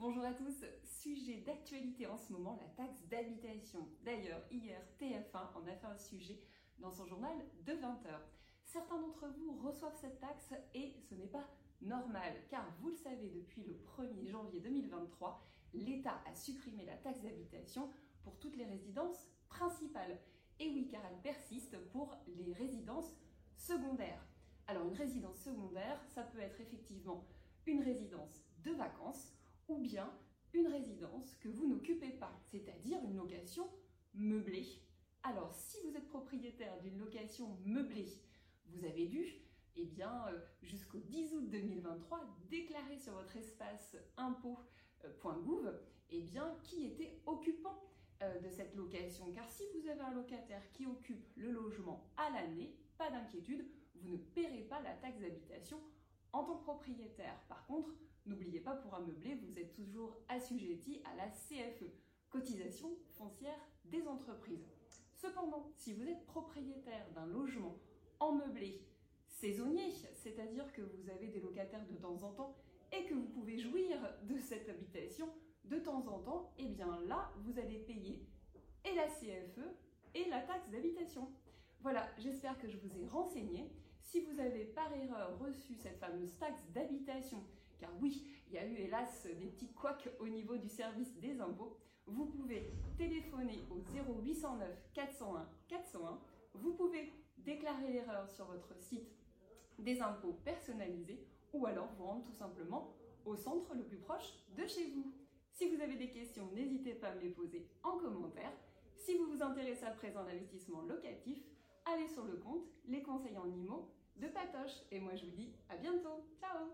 Bonjour à tous, sujet d'actualité en ce moment, la taxe d'habitation. D'ailleurs, hier, TF1 en a fait un sujet dans son journal de 20h. Certains d'entre vous reçoivent cette taxe et ce n'est pas normal, car vous le savez, depuis le 1er janvier 2023, l'État a supprimé la taxe d'habitation pour toutes les résidences principales. Et oui, car elle persiste pour les résidences secondaires. Alors une résidence secondaire, ça peut être effectivement une résidence de vacances ou bien une résidence que vous n'occupez pas, c'est-à-dire une location meublée. Alors si vous êtes propriétaire d'une location meublée, vous avez dû, eh euh, jusqu'au 10 août 2023, déclarer sur votre espace impôt.gouv, eh bien, qui était occupant euh, de cette location. Car si vous avez un locataire qui occupe le logement à l'année, pas d'inquiétude, vous ne paierez pas la taxe d'habitation en tant que propriétaire. Par contre, n'oubliez pas, pour ameubler, vous êtes toujours assujetti à la CFE, cotisation foncière des entreprises. Cependant, si vous êtes propriétaire d'un logement en meublé saisonnier, c'est-à-dire que vous avez des locataires de temps en temps et que vous pouvez jouir de cette habitation de temps en temps, eh bien là, vous allez payer et la CFE et la taxe d'habitation. Voilà, j'espère que je vous ai renseigné. Si vous avez par erreur reçu cette fameuse taxe d'habitation, car oui, il y a eu hélas des petits couacs au niveau du service des impôts, vous pouvez téléphoner au 0809 401 401. Vous pouvez déclarer l'erreur sur votre site des impôts personnalisés ou alors vous rendre tout simplement au centre le plus proche de chez vous. Si vous avez des questions, n'hésitez pas à me les poser en commentaire. Si vous vous intéressez à présent à l'investissement locatif, allez sur le compte Les conseils en IMO de Patoche. Et moi je vous dis à bientôt. Ciao